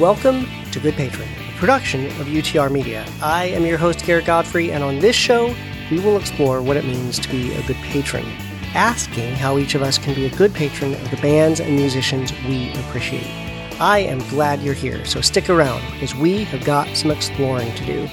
Welcome to Good Patron, a production of UTR Media. I am your host, Garrett Godfrey, and on this show, we will explore what it means to be a good patron, asking how each of us can be a good patron of the bands and musicians we appreciate. I am glad you're here, so stick around because we have got some exploring to do.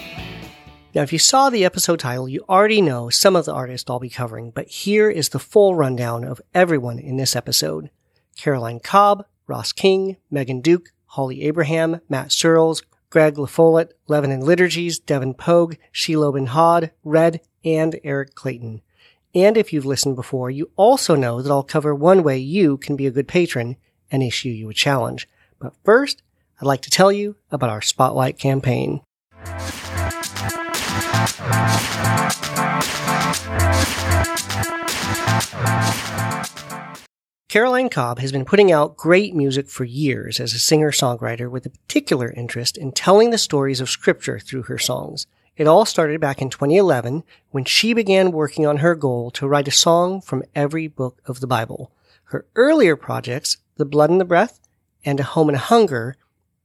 Now, if you saw the episode title, you already know some of the artists I'll be covering, but here is the full rundown of everyone in this episode. Caroline Cobb, Ross King, Megan Duke, Holly Abraham, Matt Searles, Greg LaFollette, Lebanon Liturgies, Devin Pogue, Sheila Ben Hod, Red, and Eric Clayton. And if you've listened before, you also know that I'll cover one way you can be a good patron and issue you a challenge. But first, I'd like to tell you about our Spotlight campaign. Caroline Cobb has been putting out great music for years as a singer-songwriter with a particular interest in telling the stories of scripture through her songs. It all started back in 2011 when she began working on her goal to write a song from every book of the Bible. Her earlier projects, The Blood and the Breath and A Home and a Hunger,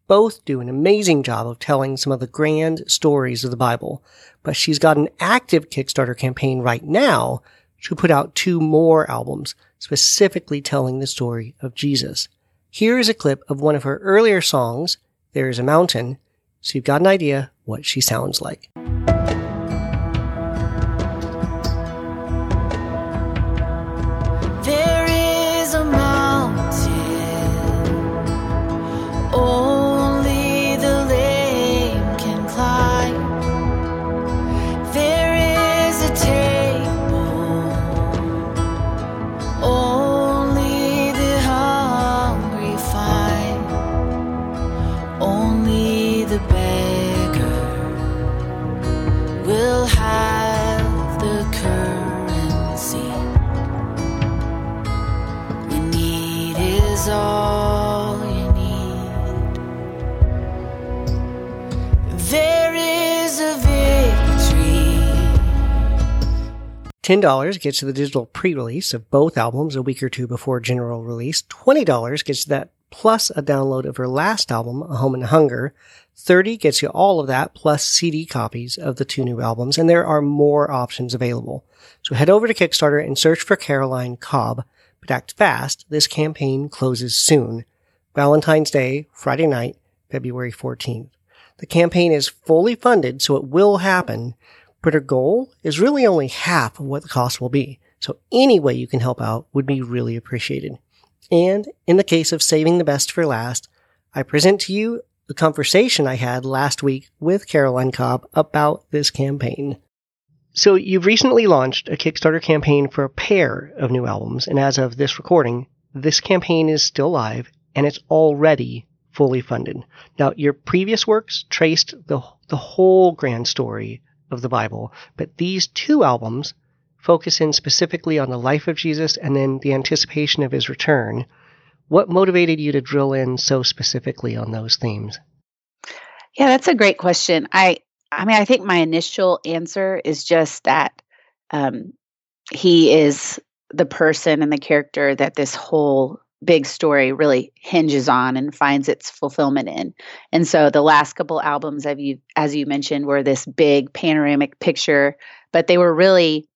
both do an amazing job of telling some of the grand stories of the Bible. But she's got an active Kickstarter campaign right now to put out two more albums specifically telling the story of Jesus. Here is a clip of one of her earlier songs, There is a Mountain, so you've got an idea what she sounds like. $10 gets you the digital pre-release of both albums a week or two before general release. $20 gets you that plus a download of her last album, A Home and Hunger. 30 gets you all of that plus CD copies of the two new albums, and there are more options available. So head over to Kickstarter and search for Caroline Cobb, but act fast. This campaign closes soon. Valentine's Day, Friday night, February 14th. The campaign is fully funded, so it will happen, but her goal is really only half of what the cost will be. So any way you can help out would be really appreciated. And in the case of saving the best for last, I present to you the conversation I had last week with Caroline Cobb about this campaign. So you've recently launched a Kickstarter campaign for a pair of new albums, and as of this recording, this campaign is still live and it's already fully funded. Now, your previous works traced the, the whole grand story of the Bible, but these two albums focus in specifically on the life of Jesus and then the anticipation of his return. What motivated you to drill in so specifically on those themes? Yeah, that's a great question. I I mean, I think my initial answer is just that um, he is the person and the character that this whole big story really hinges on and finds its fulfillment in. And so the last couple albums of you as you mentioned were this big panoramic picture, but they were really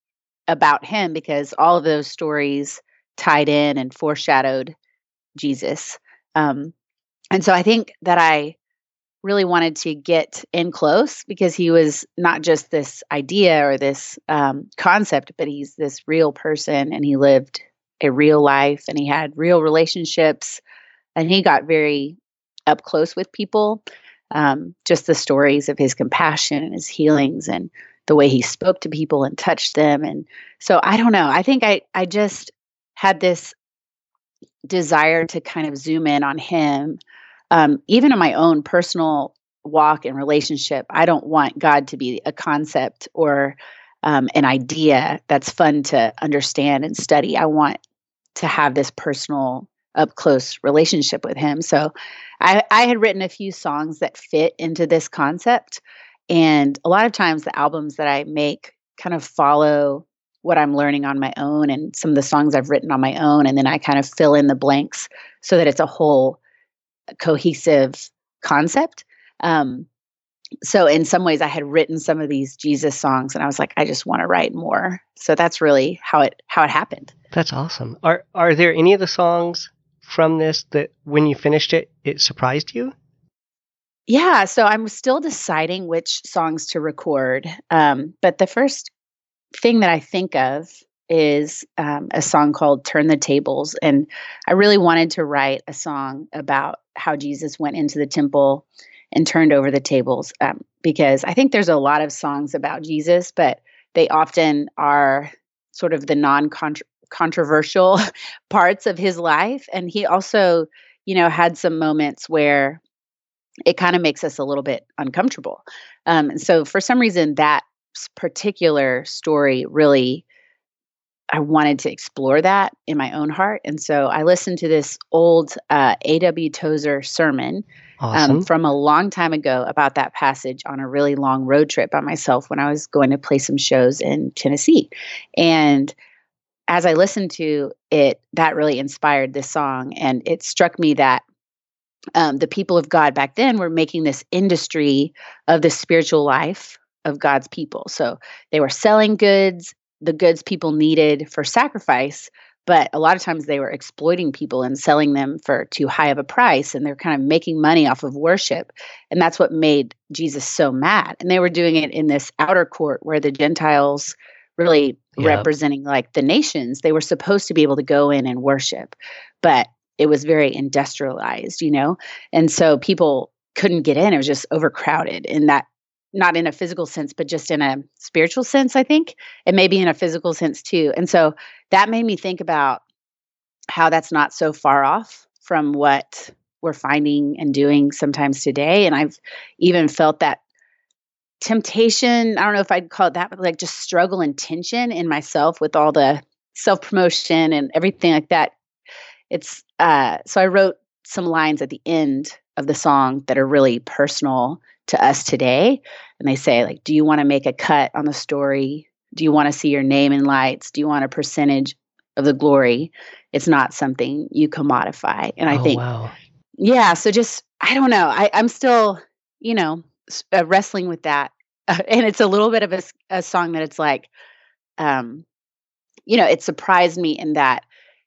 about him because all of those stories tied in and foreshadowed Jesus. Um, and so I think that I really wanted to get in close because he was not just this idea or this um, concept, but he's this real person and he lived a real life and he had real relationships and he got very up close with people. Um, just the stories of his compassion and his healings and the way he spoke to people and touched them. And so I don't know. I think I, I just had this desire to kind of zoom in on him. Um, even in my own personal walk and relationship, I don't want God to be a concept or um, an idea that's fun to understand and study. I want to have this personal up close relationship with him. So I, I had written a few songs that fit into this concept. And a lot of times the albums that I make kind of follow what I'm learning on my own and some of the songs I've written on my own. And then I kind of fill in the blanks so that it's a whole cohesive concept. Um, so in some ways I had written some of these Jesus songs and I was like I just want to write more. So that's really how it how it happened. That's awesome. Are are there any of the songs from this that when you finished it it surprised you? Yeah, so I'm still deciding which songs to record. Um, but the first thing that I think of is um, a song called Turn the Tables. And I really wanted to write a song about how Jesus went into the temple and turned over the tables um, because I think there's a lot of songs about Jesus, but they often are sort of the non controversial parts of his life. And he also, you know, had some moments where it kind of makes us a little bit uncomfortable. Um, and so for some reason, that particular story really I wanted to explore that in my own heart. And so I listened to this old uh, A.W. Tozer sermon um, awesome. um, from a long time ago about that passage on a really long road trip by myself when I was going to play some shows in Tennessee. And as I listened to it, that really inspired this song. And it struck me that um, the people of God back then were making this industry of the spiritual life of God's people. So they were selling goods, the goods people needed for sacrifice, but a lot of times they were exploiting people and selling them for too high of a price and they're kind of making money off of worship and that's what made jesus so mad. And they were doing it in this outer court where the gentiles really representing like the nations. They were supposed to be able to go in and worship but it was very industrialized you know? And so people couldn't get in. It was just overcrowded and that not in a physical sense, but just in a spiritual sense, I think, and maybe in a physical sense too. And so that made me think about how that's not so far off from what we're finding and doing sometimes today. And I've even felt that temptation, I don't know if I'd call it that, but like just struggle and tension in myself with all the self promotion and everything like that. It's uh, so I wrote some lines at the end of the song that are really personal to us today. And they say like do you want to make a cut on the story? Do you want to see your name in lights? Do you want a percentage of the glory? It's not something you commodify and i oh, think wow. yeah so just i don't know. I, i'm still you know uh, wrestling with that. Uh, and it's a little bit of a, a song that it's like um you know it surprised me in that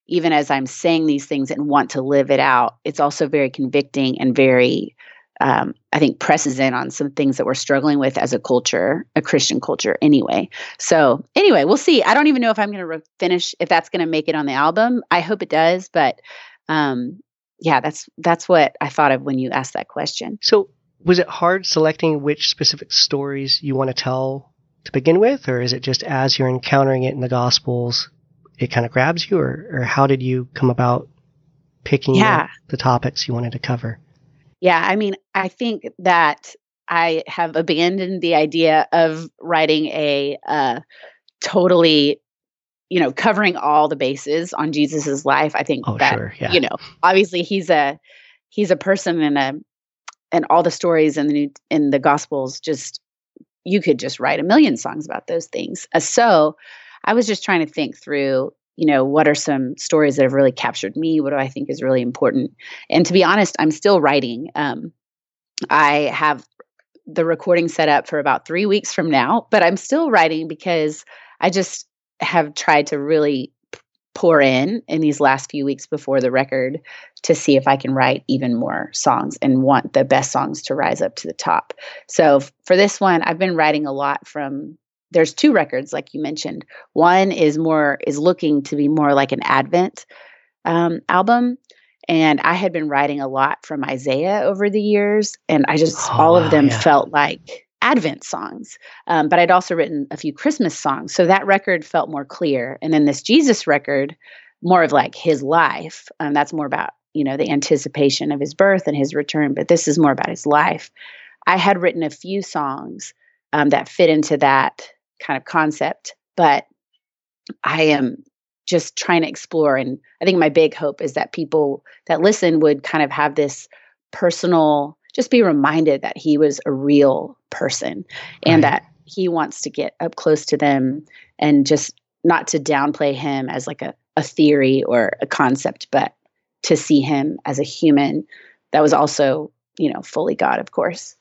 even as i'm saying these things and want to live it out it's also very convicting and very um, I think presses in on some things that we're struggling with as a culture, a Christian culture, anyway. So, anyway, we'll see. I don't even know if I'm going to re- finish if that's going to make it on the album. I hope it does, but um, yeah, that's that's what I thought of when you asked that question. So, was it hard selecting which specific stories you want to tell to begin with, or is it just as you're encountering it in the Gospels, it kind of grabs you, or, or how did you come about picking yeah. the, the topics you wanted to cover? Yeah, I mean, I think that I have abandoned the idea of writing a uh, totally, you know, covering all the bases on Jesus's life. I think oh, that sure, yeah. you know, obviously he's a he's a person and a and all the stories in the new in the Gospels just you could just write a million songs about those things. Uh, so I was just trying to think through you know, what are some stories that have really captured me? What do I think is really important? And to be honest, I'm still writing. Um, I have the recording set up for about three weeks from now, but I'm still writing because I just have tried to really pour in in these last few weeks before the record to see if I can write even more songs and want the best songs to rise up to the top. So for this one, I've been writing a lot from there's two records like you mentioned one is more is looking to be more like an advent um, album and i had been writing a lot from isaiah over the years and i just oh, all of them yeah. felt like advent songs. Um, but i'd also written a few christmas songs so that record felt more clear. And then this jesus record more of like his life um, that's more about you know the anticipation of his birth and his return but this is more about his life. I had written a few songs um, that fit into that kind of concept, but I am just trying to explore. And I think my big hope is that people that listen would kind of have this personal, just be reminded that he was a real person and that he wants to get up close to them and just not to downplay him as like a, a theory or a concept, but to see him as a human that was also you know, fully God, of course.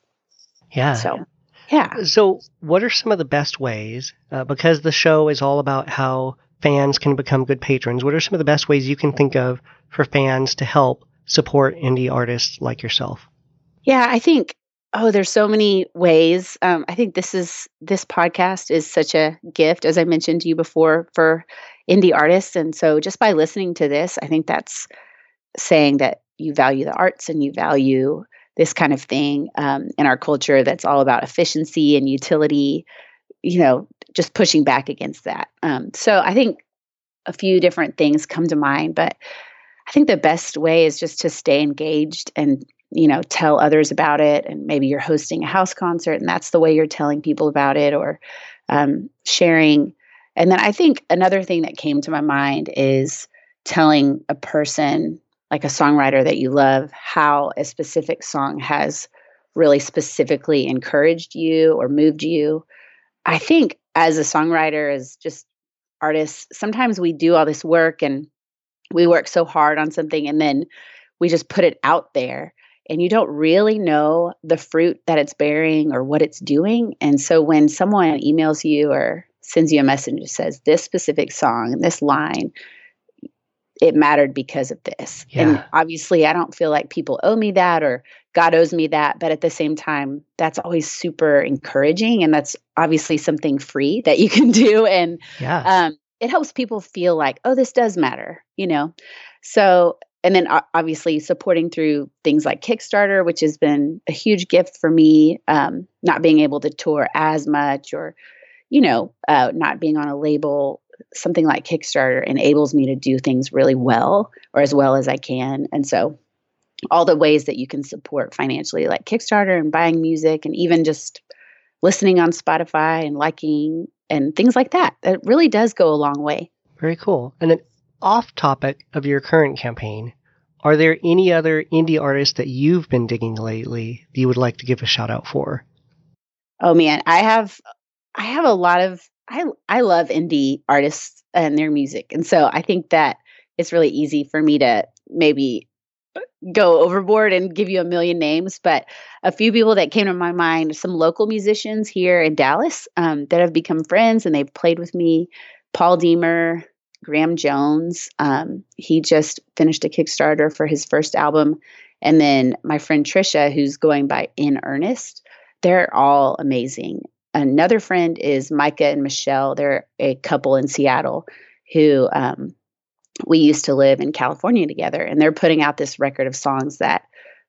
Yeah. So, yeah. So, what are some of the best ways? Uh, because the show is all about how fans can become good patrons. What are some of the best ways you can think of for fans to help support indie artists like yourself? Yeah, I think oh, there's so many ways. Um, I think this is this podcast is such a gift, as I mentioned to you before, for indie artists. And so, just by listening to this, I think that's saying that you value the arts and you value this kind of thing um, in our culture that's all about efficiency and utility. You know, just pushing back against that. Um, so, I think a few different things come to mind, but I think the best way is just to stay engaged and you know tell others about it. And maybe you're hosting a house concert and that's the way you're telling people about it or um, sharing. And then i think another thing that came to my mind is telling a person like a songwriter that you love how a specific song has really specifically encouraged you or moved you. I think as a songwriter as just artists sometimes we do all this work and we work so hard on something and then we just put it out there and you don't really know the fruit that it's bearing or what it's doing. And so when someone emails you or sends you a message that says this specific song and this line, it mattered because of this. Yeah. And obviously, I don't feel like people owe me that or God owes me that. But at the same time, that's always super encouraging. And that's obviously something free that you can do. And yeah. um, it helps people feel like, oh, this does matter, you know? So and then obviously supporting through things like Kickstarter, which has been a huge gift for me. Um, not being able to tour as much, or you know, uh, not being on a label, something like Kickstarter enables me to do things really well, or as well as I can. And so, all the ways that you can support financially, like Kickstarter and buying music, and even just listening on Spotify and liking and things like that, that really does go a long way. Very cool. And then off topic of your current campaign, are there any other indie artists that you've been digging lately that you would like to give a shout out for? Oh man, I have I have a lot of I I love indie artists and their music. And so I think that it's really easy for me to maybe go overboard and give you a million names, but a few people that came to my mind, some local musicians here in Dallas um, that have become friends and they've played with me. Paul Deemer, Graham Jones. Um, he just finished a Kickstarter for his first album. And then my friend Trisha, who's going by In Earnest, they're all amazing. Another friend is Micah and Michelle. They're a couple in Seattle who um, we used to live in California together. And they're putting out this record of songs that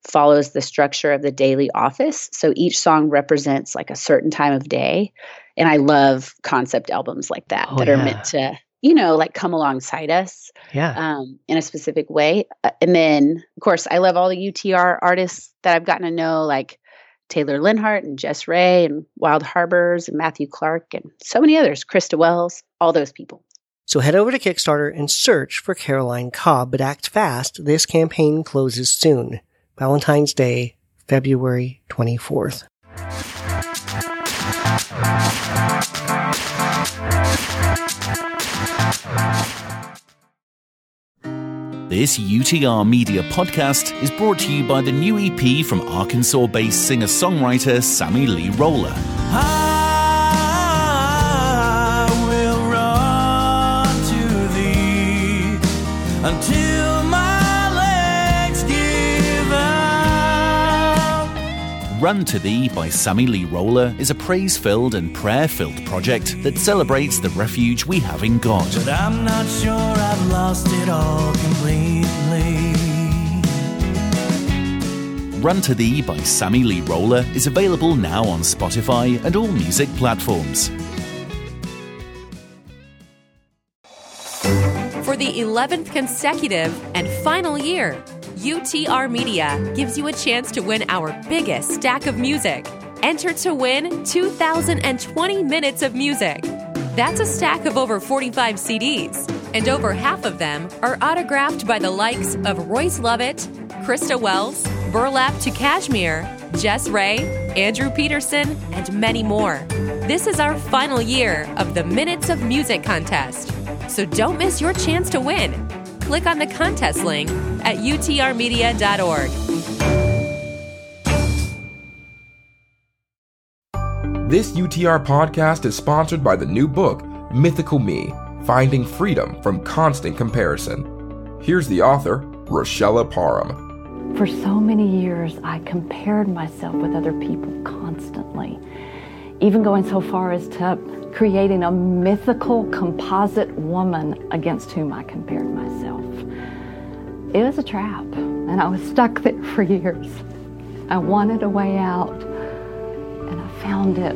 follows the structure of the daily office. So each song represents like a certain time of day. And I love concept albums like that oh, that yeah. are meant to you know, like come alongside us yeah. um, in a specific way. Uh, and then, of course, I love all the UTR artists that I've gotten to know, like Taylor Leonhardt and Jess Ray and Wild Harbors and Matthew Clark and so many others, Krista Wells, all those people. So head over to Kickstarter and search for Caroline Cobb, but act fast. This campaign closes soon. Valentine's Day, February 24th. This UTR Media podcast is brought to you by the new EP from Arkansas based singer songwriter Sammy Lee Roller. Run to Thee by Sammy Lee Roller is a praise filled and prayer filled project that celebrates the refuge we have in God. But I'm not sure I've lost it all completely. Run to Thee by Sammy Lee Roller is available now on Spotify and all music platforms. For the 11th consecutive and final year, UTR Media gives you a chance to win our biggest stack of music. Enter to win 2,020 minutes of music. That's a stack of over 45 CDs, and over half of them are autographed by the likes of Royce Lovett, Krista Wells, Burlap to Cashmere, Jess Ray, Andrew Peterson, and many more. This is our final year of the Minutes of Music contest, so don't miss your chance to win click on the contest link at utrmedia.org. This UTR podcast is sponsored by the new book, Mythical Me Finding Freedom from Constant Comparison. Here's the author, Richella Parham. For so many years, I compared myself with other people constantly even going so far as to creating a mythical composite woman against whom I compared myself. It was a trap, and I was stuck there for years. I wanted a way out, and I found it.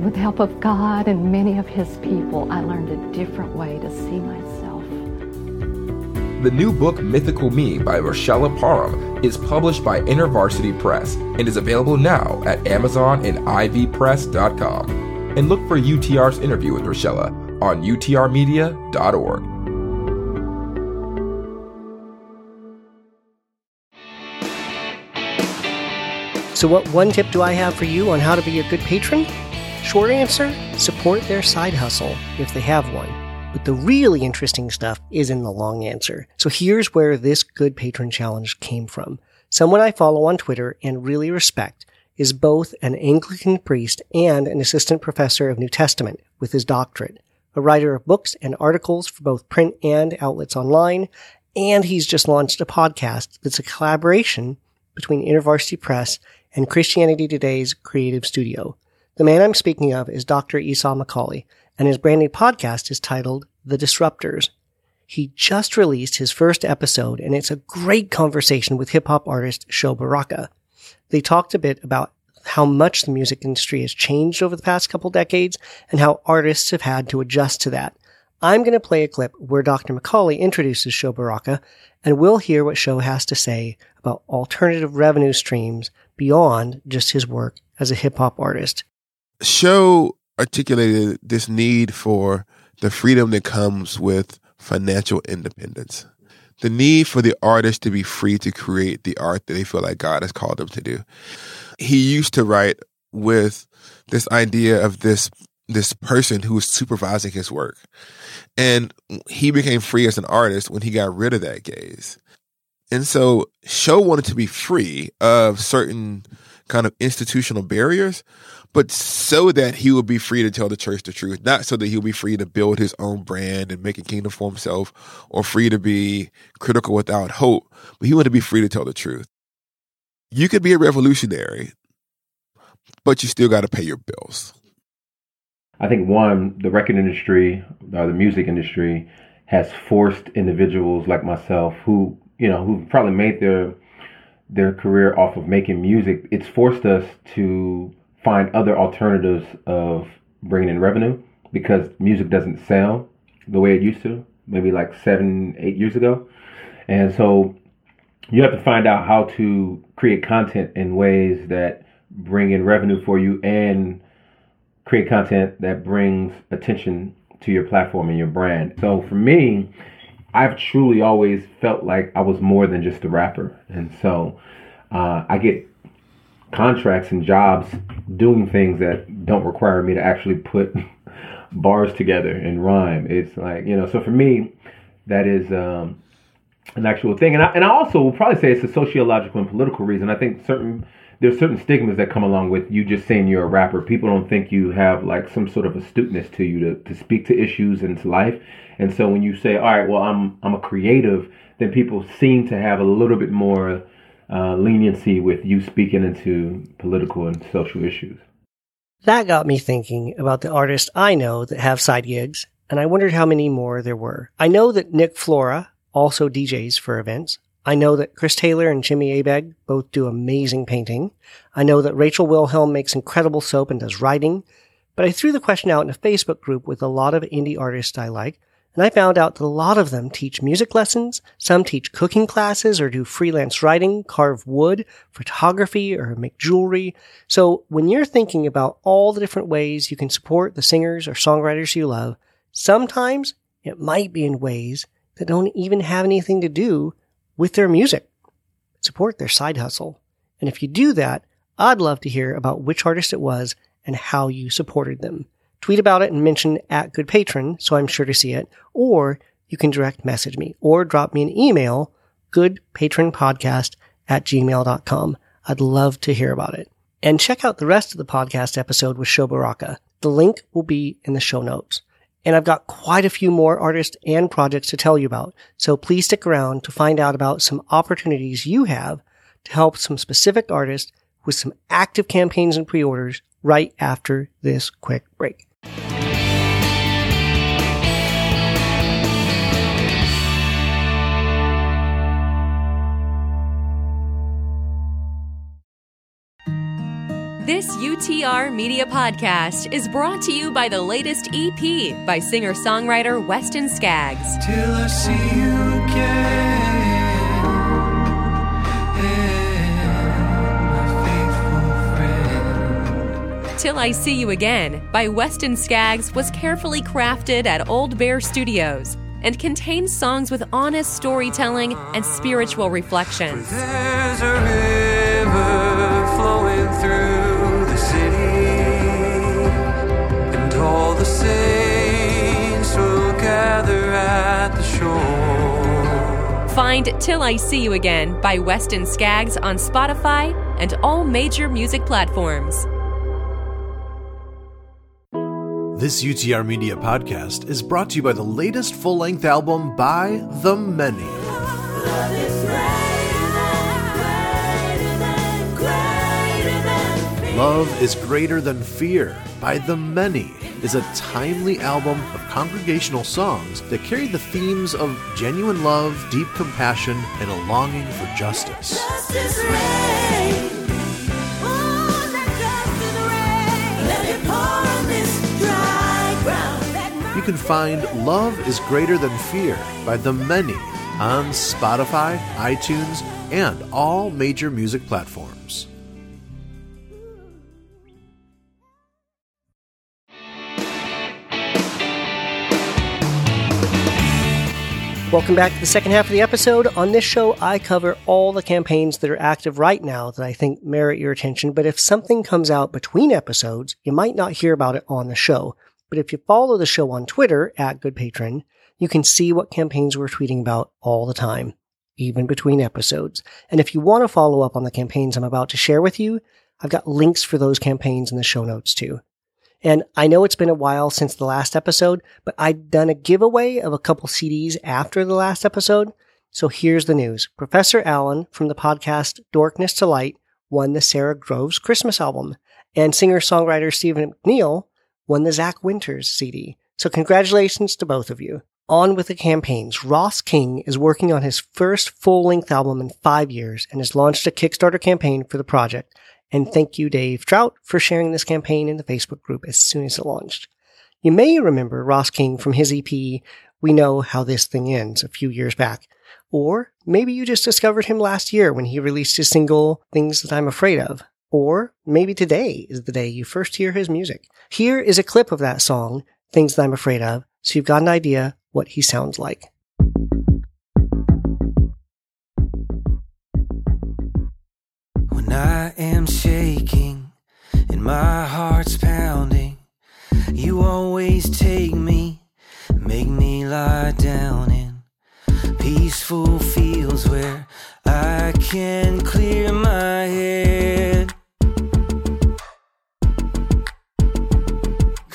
With the help of God and many of His people, I learned a different way to see myself. The new book Mythical Me by Richella Parham is published by InterVarsity Press and is available now at Amazon and ivpress.com. And look for UTR's interview with Richella on utrmedia.org. So, what one tip do I have for you on how to be a good patron? Short answer support their side hustle if they have one. But the really interesting stuff is in the long answer. So, here's where this good patron challenge came from. Someone I follow on Twitter and really respect is both an Anglican priest and an assistant professor of New Testament with his doctorate, a writer of books and articles for both print and outlets online, and he's just launched a podcast that's a collaboration between InterVarsity Press and Christianity Today's Creative Studio. The man I'm speaking of is Dr. Esau McCaulley, and his brand new podcast is titled The Disruptors. He just released his first episode, and it's a great conversation with hip hop artist Sho Baraka. They talked a bit about how much the music industry has changed over the past couple decades and how artists have had to adjust to that. I'm going to play a clip where Dr. McCaulley introduces Sho Baraka, and we'll hear what Sho has to say about alternative revenue streams beyond just his work as a hip hop artist. Sho articulated this need for the freedom that comes with financial independence. The need for the artist to be free to create the art that they feel like God has called them to do. He used to write with this idea of this this person who was supervising his work. And he became free as an artist when he got rid of that gaze. And so Sho wanted to be free of certain kind of institutional barriers, but so that he would be free to tell the church the truth, not so that he'll be free to build his own brand and make a kingdom for himself or free to be critical without hope, but he wanted to be free to tell the truth. You could be a revolutionary, but you still got to pay your bills. I think one, the record industry or the music industry has forced individuals like myself who, you know, who probably made their their career off of making music. It's forced us to find other alternatives of bringing in revenue because music doesn't sell the way it used to, maybe like seven, eight years ago. And so you have to find out how to create content in ways that bring in revenue for you and create content that brings attention to your platform and your brand. So for me, I've truly always felt like I was more than just a rapper. And so uh, I get contracts and jobs doing things that don't require me to actually put bars together and rhyme. It's like, you know, so for me, that is um, an actual thing. And I, and I also will probably say it's a sociological and political reason. I think certain there's certain stigmas that come along with you just saying you're a rapper. People don't think you have like some sort of astuteness to you to, to speak to issues and to life. And so when you say, all right, well, I'm I'm a creative, then people seem to have a little bit more uh, leniency with you speaking into political and social issues. That got me thinking about the artists I know that have side gigs, and I wondered how many more there were. I know that Nick Flora also DJs for events. I know that Chris Taylor and Jimmy Abegg both do amazing painting. I know that Rachel Wilhelm makes incredible soap and does writing. But I threw the question out in a Facebook group with a lot of indie artists I like, and I found out that a lot of them teach music lessons, some teach cooking classes or do freelance writing, carve wood, photography, or make jewelry. So when you're thinking about all the different ways you can support the singers or songwriters you love, sometimes it might be in ways that don't even have anything to do with their music. Support their side hustle. And if you do that, I'd love to hear about which artist it was and how you supported them. Tweet about it and mention at good patron so I'm sure to see it, or you can direct message me or drop me an email, goodpatronpodcast at gmail.com. I'd love to hear about it. And check out the rest of the podcast episode with Sho Baraka. The link will be in the show notes. And I've got quite a few more artists and projects to tell you about. So please stick around to find out about some opportunities you have to help some specific artists with some active campaigns and pre-orders right after this quick break. This UTR Media Podcast is brought to you by the latest EP by singer songwriter Weston Skaggs. Till I see you again. my faithful friend. Till I See You Again by Weston Skaggs was carefully crafted at Old Bear Studios and contains songs with honest storytelling and spiritual reflections. There's a river flowing through the saints will gather at the shore. Find Till I See You Again by Weston Skaggs on Spotify and all major music platforms. This UTR Media podcast is brought to you by the latest full length album by The Many. Love is Greater Than Fear by The Many is a timely album of congregational songs that carry the themes of genuine love, deep compassion, and a longing for justice. You can find Love is Greater Than Fear by The Many on Spotify, iTunes, and all major music platforms. Welcome back to the second half of the episode. On this show, I cover all the campaigns that are active right now that I think merit your attention. But if something comes out between episodes, you might not hear about it on the show. But if you follow the show on Twitter at Good Patron, you can see what campaigns we're tweeting about all the time, even between episodes. And if you want to follow up on the campaigns I'm about to share with you, I've got links for those campaigns in the show notes too. And I know it's been a while since the last episode, but I'd done a giveaway of a couple CDs after the last episode. So here's the news. Professor Allen from the podcast Dorkness to Light won the Sarah Groves Christmas album, and singer-songwriter Stephen McNeil won the Zach Winters CD. So congratulations to both of you. On with the campaigns. Ross King is working on his first full-length album in five years and has launched a Kickstarter campaign for the project. And thank you, Dave Trout, for sharing this campaign in the Facebook group as soon as it launched. You may remember Ross King from his EP, We Know How This Thing Ends, a few years back. Or maybe you just discovered him last year when he released his single, Things That I'm Afraid of. Or maybe today is the day you first hear his music. Here is a clip of that song, Things That I'm Afraid of, so you've got an idea what he sounds like. I am shaking and my heart's pounding, you always take me, make me lie down in peaceful fields where I can clear my head.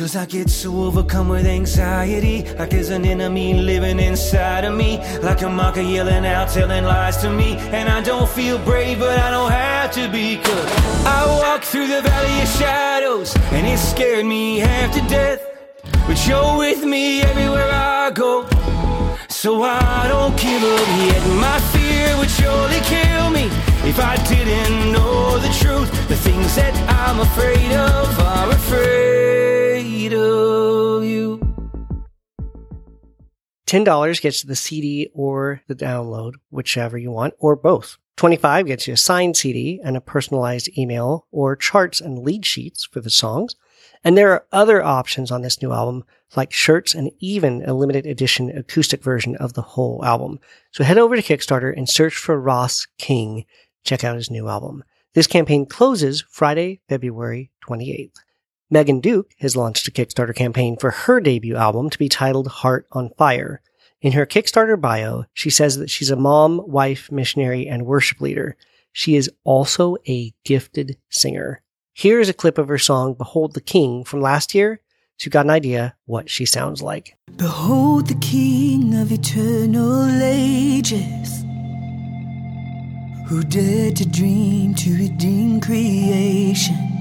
Cause I get so overcome with anxiety, like there's an enemy living inside of me, like a mocker yelling out, telling lies to me. And I don't feel brave, but I don't have to be, cause I walk through the valley of shadows, and it scared me half to death. But you're with me everywhere I go. So I don't give up yet. My fear would surely kill me if I didn't know the truth. The things that I'm afraid of $10 gets you the CD or the download, whichever you want, or both. 25 gets you a signed CD and a personalized email or charts and lead sheets for the songs. And there are other options on this new album, like shirts and even a limited edition acoustic version of the whole album. So head over to Kickstarter and search for Ross King. Check out his new album. This campaign closes Friday, February 28th. Megan Duke has launched a Kickstarter campaign for her debut album to be titled Heart on Fire. In her Kickstarter bio, she says that she's a mom, wife, missionary, and worship leader. She is also a gifted singer. Here is a clip of her song Behold the King from last year, so you got an idea what she sounds like. Behold the King of eternal ages, who dared to dream to redeem creation.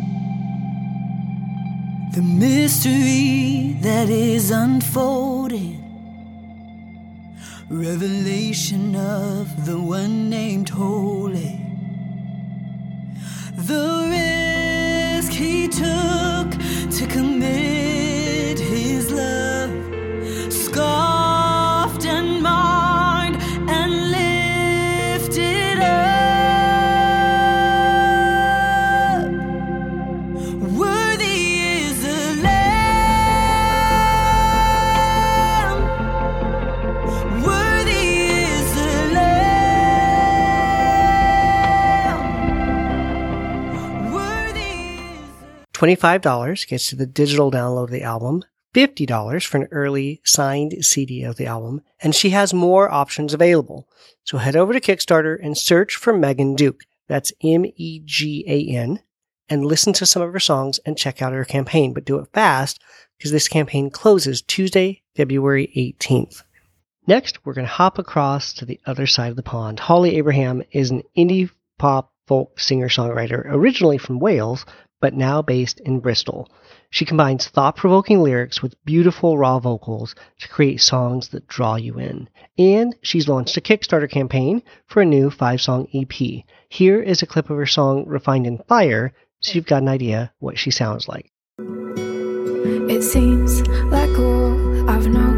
The mystery that is unfolded, revelation of the one named Holy. The risk he took to commit $25 gets you the digital download of the album, $50 for an early signed CD of the album, and she has more options available. So head over to Kickstarter and search for Megan Duke. That's M-E-G-A-N and listen to some of her songs and check out her campaign, but do it fast because this campaign closes Tuesday, February 18th. Next, we're going to hop across to the other side of the pond. Holly Abraham is an indie pop folk singer songwriter originally from Wales, but now based in Bristol. She combines thought provoking lyrics with beautiful raw vocals to create songs that draw you in. And she's launched a Kickstarter campaign for a new five song EP. Here is a clip of her song Refined in Fire, so you've got an idea what she sounds like. It seems like all I've known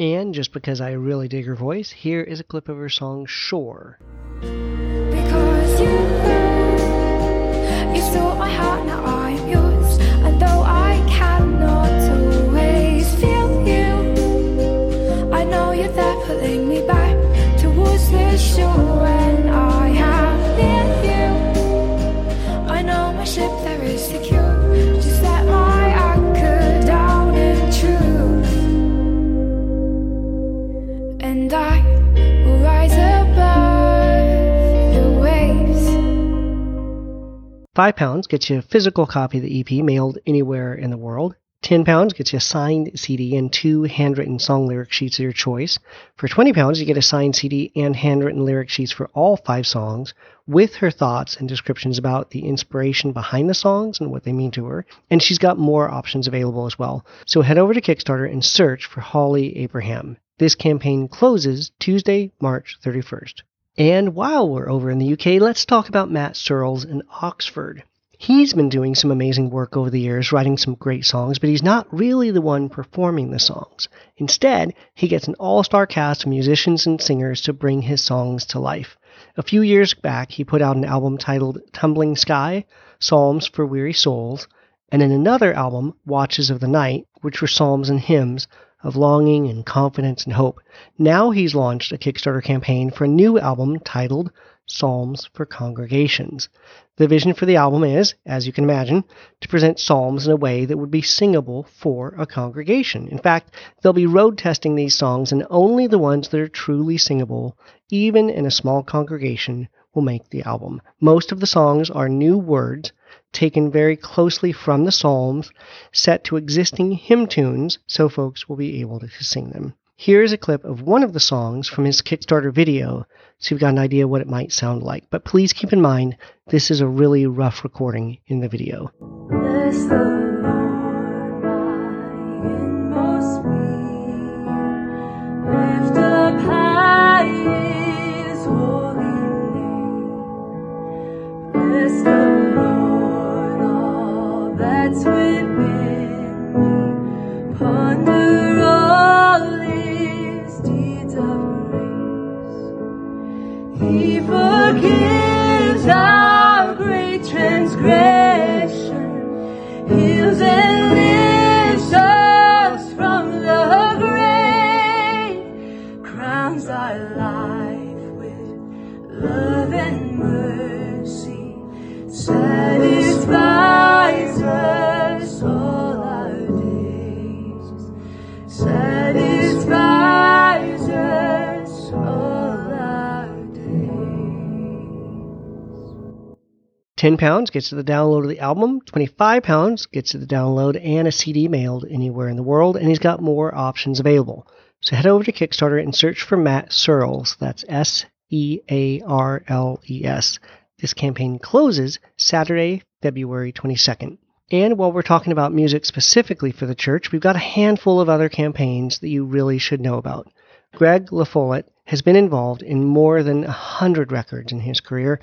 And just because I really dig her voice, here is a clip of her song Shore. And pulling me back towards the shore. When I Five pounds gets you a physical copy of the EP mailed anywhere in the world. Ten pounds gets you a signed CD and two handwritten song lyric sheets of your choice. For twenty pounds, you get a signed CD and handwritten lyric sheets for all five songs, with her thoughts and descriptions about the inspiration behind the songs and what they mean to her. And she's got more options available as well. So head over to Kickstarter and search for Holly Abraham. This campaign closes Tuesday, March 31st. And while we're over in the UK, let's talk about Matt Searles in Oxford. He's been doing some amazing work over the years, writing some great songs, but he's not really the one performing the songs. Instead, he gets an all star cast of musicians and singers to bring his songs to life. A few years back, he put out an album titled Tumbling Sky Psalms for Weary Souls, and in another album, Watches of the Night, which were psalms and hymns of longing and confidence and hope. Now he's launched a Kickstarter campaign for a new album titled Psalms for Congregations. The vision for the album is, as you can imagine, to present psalms in a way that would be singable for a congregation. In fact, they'll be road testing these songs, and only the ones that are truly singable, even in a small congregation, will make the album. Most of the songs are new words taken very closely from the Psalms, set to existing hymn tunes, so folks will be able to sing them. Here's a clip of one of the songs from his Kickstarter video so you've got an idea what it might sound like. But please keep in mind, this is a really rough recording in the video. That's within 10 pounds gets you the download of the album. 25 pounds gets you the download and a CD mailed anywhere in the world. And he's got more options available. So head over to Kickstarter and search for Matt Searles. That's S E A R L E S. This campaign closes Saturday, February 22nd. And while we're talking about music specifically for the church, we've got a handful of other campaigns that you really should know about. Greg LaFollette has been involved in more than a hundred records in his career.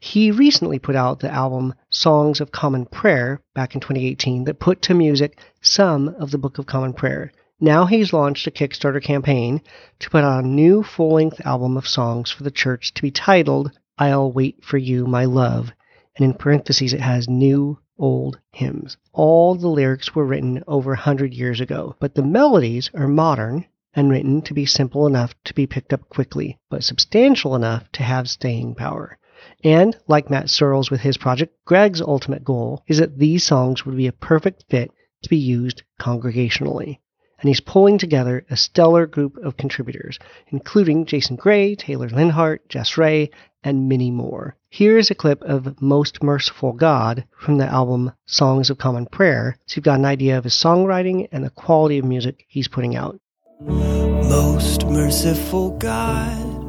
He recently put out the album Songs of Common Prayer back in 2018 that put to music some of the Book of Common Prayer. Now he's launched a Kickstarter campaign to put out a new full length album of songs for the church to be titled I'll Wait for You, My Love. And in parentheses, it has new old hymns. All the lyrics were written over a hundred years ago, but the melodies are modern and written to be simple enough to be picked up quickly, but substantial enough to have staying power. And like Matt Searles with his project, Greg's ultimate goal is that these songs would be a perfect fit to be used congregationally. And he's pulling together a stellar group of contributors, including Jason Gray, Taylor Leonhardt, Jess Ray, and many more. Here is a clip of Most Merciful God from the album Songs of Common Prayer, so you've got an idea of his songwriting and the quality of music he's putting out. Most merciful God,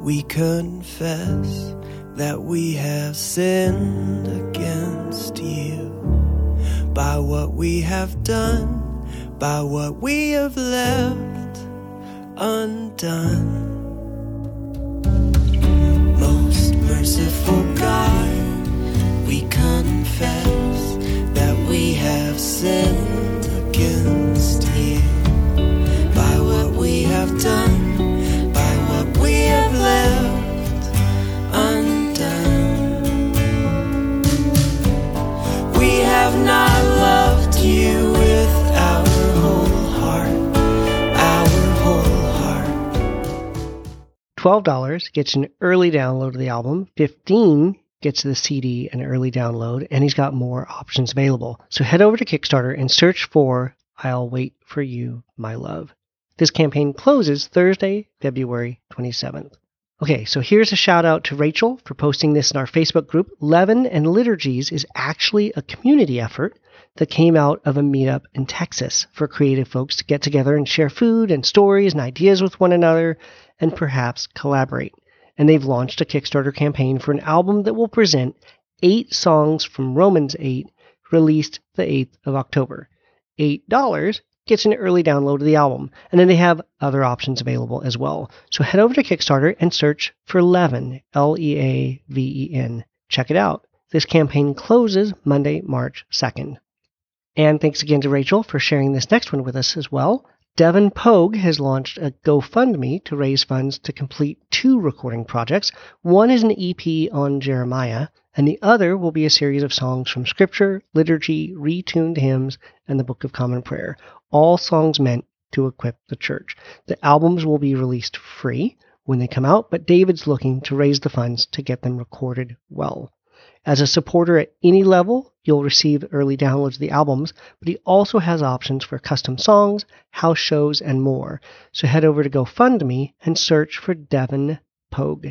we confess that we have sinned against you by what we have done, by what we have left undone. $12 gets an early download of the album. 15 gets the CD and early download, and he's got more options available. So head over to Kickstarter and search for I'll Wait for You, My Love. This campaign closes Thursday, February 27th. Okay, so here's a shout out to Rachel for posting this in our Facebook group. Leaven and Liturgies is actually a community effort that came out of a meetup in Texas for creative folks to get together and share food and stories and ideas with one another and perhaps collaborate. And they've launched a Kickstarter campaign for an album that will present eight songs from Romans 8, released the 8th of October. $8 gets an early download of the album, and then they have other options available as well. So head over to Kickstarter and search for Leaven, L E A V E N. Check it out. This campaign closes Monday, March 2nd. And thanks again to Rachel for sharing this next one with us as well. Devin Pogue has launched a GoFundMe to raise funds to complete two recording projects. One is an EP on Jeremiah, and the other will be a series of songs from Scripture, liturgy, retuned hymns, and the Book of Common Prayer, all songs meant to equip the church. The albums will be released free when they come out, but David's looking to raise the funds to get them recorded well. As a supporter at any level, you'll receive early downloads of the albums, but he also has options for custom songs, house shows, and more. So head over to GoFundMe and search for Devin Pogue.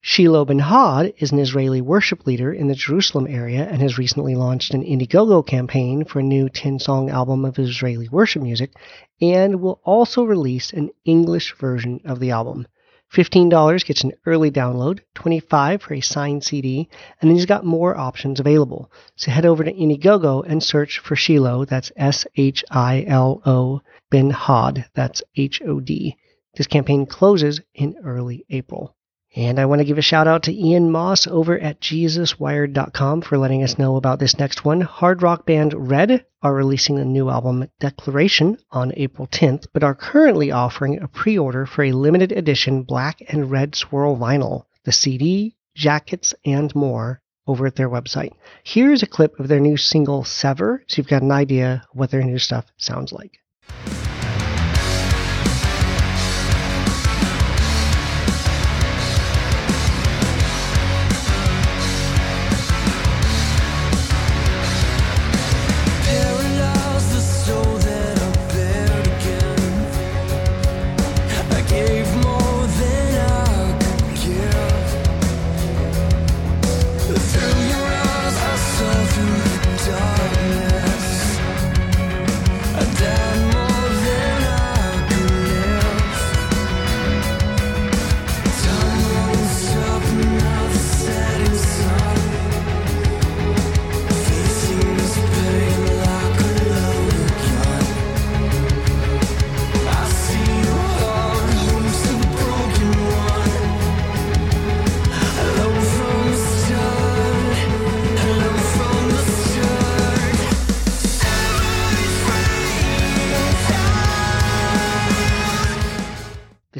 Shiloh Ben Hod is an Israeli worship leader in the Jerusalem area and has recently launched an Indiegogo campaign for a new 10 song album of Israeli worship music and will also release an English version of the album. $15 gets an early download, 25 for a signed CD, and then he's got more options available. So head over to Indiegogo and search for Shiloh, that's S H I L O, Ben Hod, that's H O D. This campaign closes in early April. And I want to give a shout out to Ian Moss over at JesusWired.com for letting us know about this next one. Hard rock band Red are releasing a new album, Declaration, on April 10th, but are currently offering a pre order for a limited edition black and red swirl vinyl, the CD, jackets, and more over at their website. Here's a clip of their new single, Sever, so you've got an idea what their new stuff sounds like.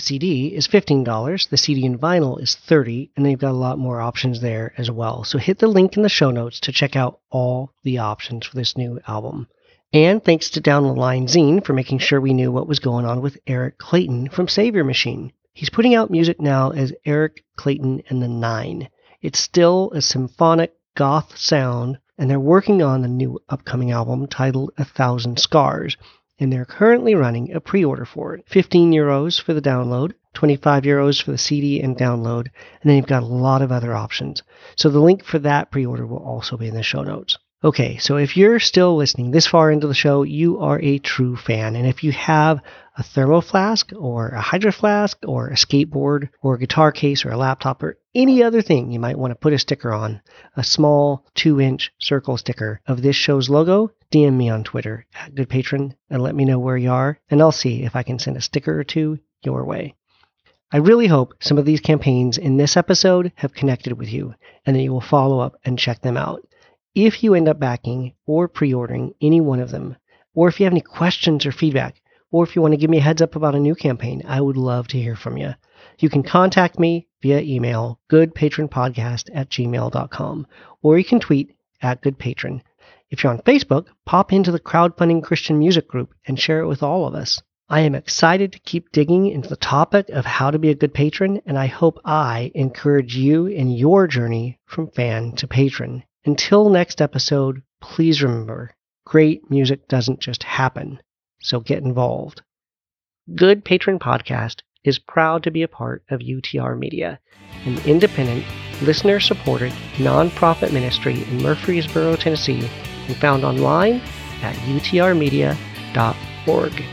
CD is $15, the CD and vinyl is 30, and they've got a lot more options there as well. So hit the link in the show notes to check out all the options for this new album. And thanks to Down the Line Zine for making sure we knew what was going on with Eric Clayton from Saviour Machine. He's putting out music now as Eric Clayton and the Nine. It's still a symphonic goth sound, and they're working on a new upcoming album titled A Thousand Scars and they're currently running a pre-order for it. 15 euros for the download, 25 euros for the CD and download, and then you've got a lot of other options. So the link for that pre-order will also be in the show notes. Okay, so if you're still listening this far into the show, you are a true fan. And if you have a thermo flask or a hydro flask or a skateboard or a guitar case or a laptop or any other thing you might want to put a sticker on, a small two inch circle sticker of this show's logo, DM me on Twitter at GoodPatron and let me know where you are, and I'll see if I can send a sticker or two your way. I really hope some of these campaigns in this episode have connected with you and that you will follow up and check them out. If you end up backing or pre ordering any one of them, or if you have any questions or feedback, or if you want to give me a heads up about a new campaign, I would love to hear from you. You can contact me via email, goodpatronpodcast at gmail.com, or you can tweet at goodpatron. If you're on Facebook, pop into the crowdfunding Christian music group and share it with all of us. I am excited to keep digging into the topic of how to be a good patron, and I hope I encourage you in your journey from fan to patron. Until next episode, please remember great music doesn't just happen, so get involved. Good Patron Podcast is proud to be a part of UTR Media, an independent, listener supported nonprofit ministry in Murfreesboro, Tennessee, and found online at utrmedia.org.